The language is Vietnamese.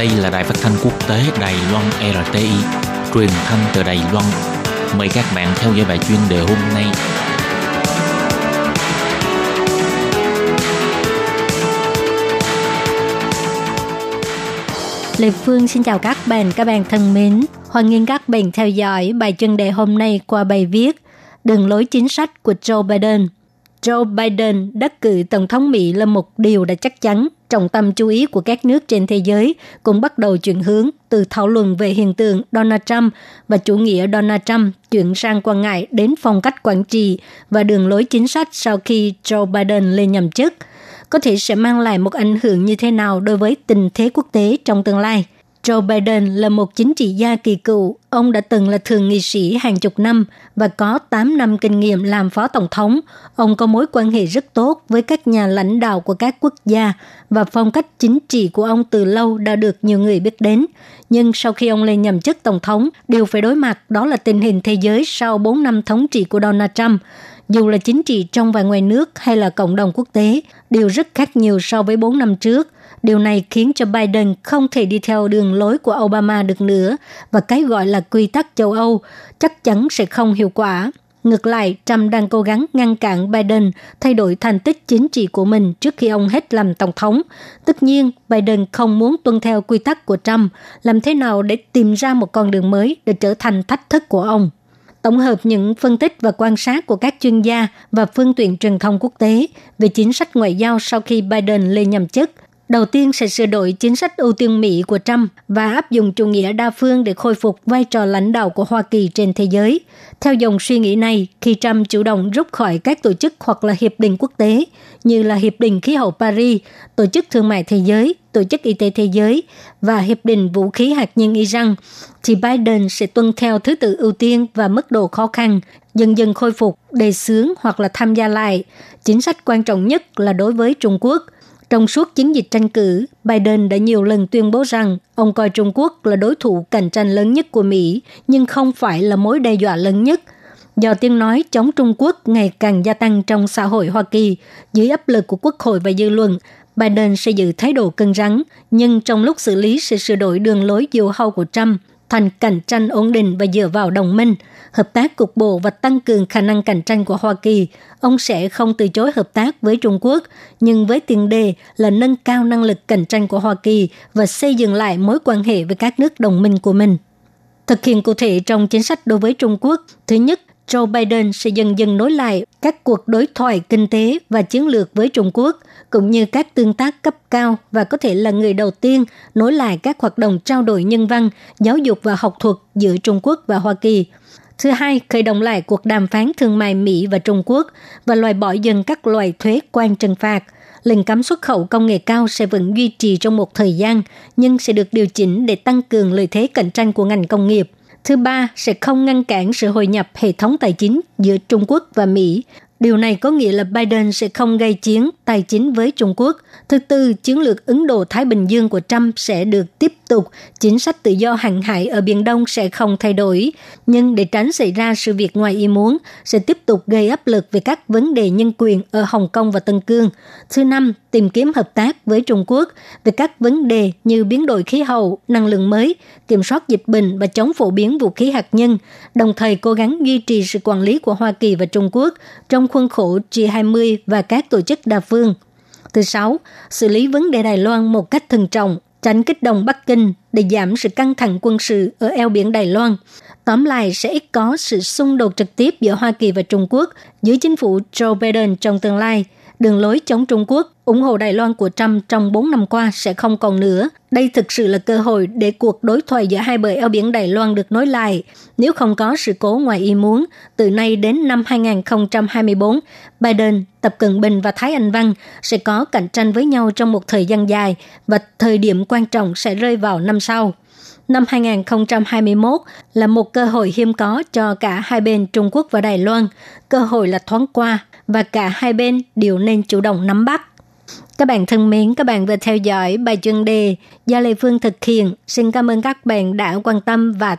Đây là đài phát thanh quốc tế Đài Loan RTI, truyền thanh từ Đài Loan. Mời các bạn theo dõi bài chuyên đề hôm nay. Lê Phương xin chào các bạn, các bạn thân mến. Hoan nghênh các bạn theo dõi bài chuyên đề hôm nay qua bài viết Đường lối chính sách của Joe Biden. Joe Biden đắc cử Tổng thống Mỹ là một điều đã chắc chắn trọng tâm chú ý của các nước trên thế giới cũng bắt đầu chuyển hướng từ thảo luận về hiện tượng Donald Trump và chủ nghĩa Donald Trump chuyển sang quan ngại đến phong cách quản trị và đường lối chính sách sau khi Joe Biden lên nhậm chức, có thể sẽ mang lại một ảnh hưởng như thế nào đối với tình thế quốc tế trong tương lai – Joe Biden là một chính trị gia kỳ cựu. Ông đã từng là thường nghị sĩ hàng chục năm và có 8 năm kinh nghiệm làm phó tổng thống. Ông có mối quan hệ rất tốt với các nhà lãnh đạo của các quốc gia và phong cách chính trị của ông từ lâu đã được nhiều người biết đến. Nhưng sau khi ông lên nhậm chức tổng thống, điều phải đối mặt đó là tình hình thế giới sau 4 năm thống trị của Donald Trump. Dù là chính trị trong và ngoài nước hay là cộng đồng quốc tế, đều rất khác nhiều so với 4 năm trước – Điều này khiến cho Biden không thể đi theo đường lối của Obama được nữa và cái gọi là quy tắc châu Âu chắc chắn sẽ không hiệu quả. Ngược lại, Trump đang cố gắng ngăn cản Biden thay đổi thành tích chính trị của mình trước khi ông hết làm tổng thống. Tất nhiên, Biden không muốn tuân theo quy tắc của Trump, làm thế nào để tìm ra một con đường mới để trở thành thách thức của ông. Tổng hợp những phân tích và quan sát của các chuyên gia và phương tiện truyền thông quốc tế về chính sách ngoại giao sau khi Biden lên nhậm chức đầu tiên sẽ sửa đổi chính sách ưu tiên Mỹ của Trump và áp dụng chủ nghĩa đa phương để khôi phục vai trò lãnh đạo của Hoa Kỳ trên thế giới. Theo dòng suy nghĩ này, khi Trump chủ động rút khỏi các tổ chức hoặc là hiệp định quốc tế như là Hiệp định Khí hậu Paris, Tổ chức Thương mại Thế giới, Tổ chức Y tế Thế giới và Hiệp định Vũ khí hạt nhân Iran, thì Biden sẽ tuân theo thứ tự ưu tiên và mức độ khó khăn, dần dần khôi phục, đề xướng hoặc là tham gia lại. Chính sách quan trọng nhất là đối với Trung Quốc – trong suốt chiến dịch tranh cử, Biden đã nhiều lần tuyên bố rằng ông coi Trung Quốc là đối thủ cạnh tranh lớn nhất của Mỹ, nhưng không phải là mối đe dọa lớn nhất. Do tiếng nói chống Trung Quốc ngày càng gia tăng trong xã hội Hoa Kỳ, dưới áp lực của Quốc hội và dư luận, Biden sẽ giữ thái độ cân rắn, nhưng trong lúc xử lý sẽ sửa đổi đường lối diều hâu của Trump thành cạnh tranh ổn định và dựa vào đồng minh, hợp tác cục bộ và tăng cường khả năng cạnh tranh của Hoa Kỳ, ông sẽ không từ chối hợp tác với Trung Quốc, nhưng với tiền đề là nâng cao năng lực cạnh tranh của Hoa Kỳ và xây dựng lại mối quan hệ với các nước đồng minh của mình. Thực hiện cụ thể trong chính sách đối với Trung Quốc, thứ nhất, Joe Biden sẽ dần dần nối lại các cuộc đối thoại kinh tế và chiến lược với Trung Quốc, cũng như các tương tác cấp cao và có thể là người đầu tiên nối lại các hoạt động trao đổi nhân văn, giáo dục và học thuật giữa Trung Quốc và Hoa Kỳ. Thứ hai, khởi động lại cuộc đàm phán thương mại Mỹ và Trung Quốc và loại bỏ dần các loại thuế quan trừng phạt. Lệnh cấm xuất khẩu công nghệ cao sẽ vẫn duy trì trong một thời gian, nhưng sẽ được điều chỉnh để tăng cường lợi thế cạnh tranh của ngành công nghiệp – Thứ ba, sẽ không ngăn cản sự hội nhập hệ thống tài chính giữa Trung Quốc và Mỹ. Điều này có nghĩa là Biden sẽ không gây chiến tài chính với Trung Quốc. Thứ tư, chiến lược Ấn Độ-Thái Bình Dương của Trump sẽ được tiếp tục. Chính sách tự do hàng hải ở Biển Đông sẽ không thay đổi. Nhưng để tránh xảy ra sự việc ngoài ý muốn, sẽ tiếp tục gây áp lực về các vấn đề nhân quyền ở Hồng Kông và Tân Cương. Thứ năm, tìm kiếm hợp tác với Trung Quốc về các vấn đề như biến đổi khí hậu, năng lượng mới, kiểm soát dịch bệnh và chống phổ biến vũ khí hạt nhân, đồng thời cố gắng duy trì sự quản lý của Hoa Kỳ và Trung Quốc trong khuôn khổ G20 và các tổ chức đa phương. Thứ sáu, xử lý vấn đề Đài Loan một cách thận trọng, tránh kích động Bắc Kinh để giảm sự căng thẳng quân sự ở eo biển Đài Loan. Tóm lại sẽ ít có sự xung đột trực tiếp giữa Hoa Kỳ và Trung Quốc dưới chính phủ Joe Biden trong tương lai – đường lối chống Trung Quốc, ủng hộ Đài Loan của Trump trong 4 năm qua sẽ không còn nữa. Đây thực sự là cơ hội để cuộc đối thoại giữa hai bờ eo biển Đài Loan được nối lại. Nếu không có sự cố ngoài ý muốn, từ nay đến năm 2024, Biden, Tập Cận Bình và Thái Anh Văn sẽ có cạnh tranh với nhau trong một thời gian dài và thời điểm quan trọng sẽ rơi vào năm sau năm 2021 là một cơ hội hiếm có cho cả hai bên Trung Quốc và Đài Loan. Cơ hội là thoáng qua và cả hai bên đều nên chủ động nắm bắt. Các bạn thân mến, các bạn vừa theo dõi bài chuyên đề do Lê Phương thực hiện. Xin cảm ơn các bạn đã quan tâm và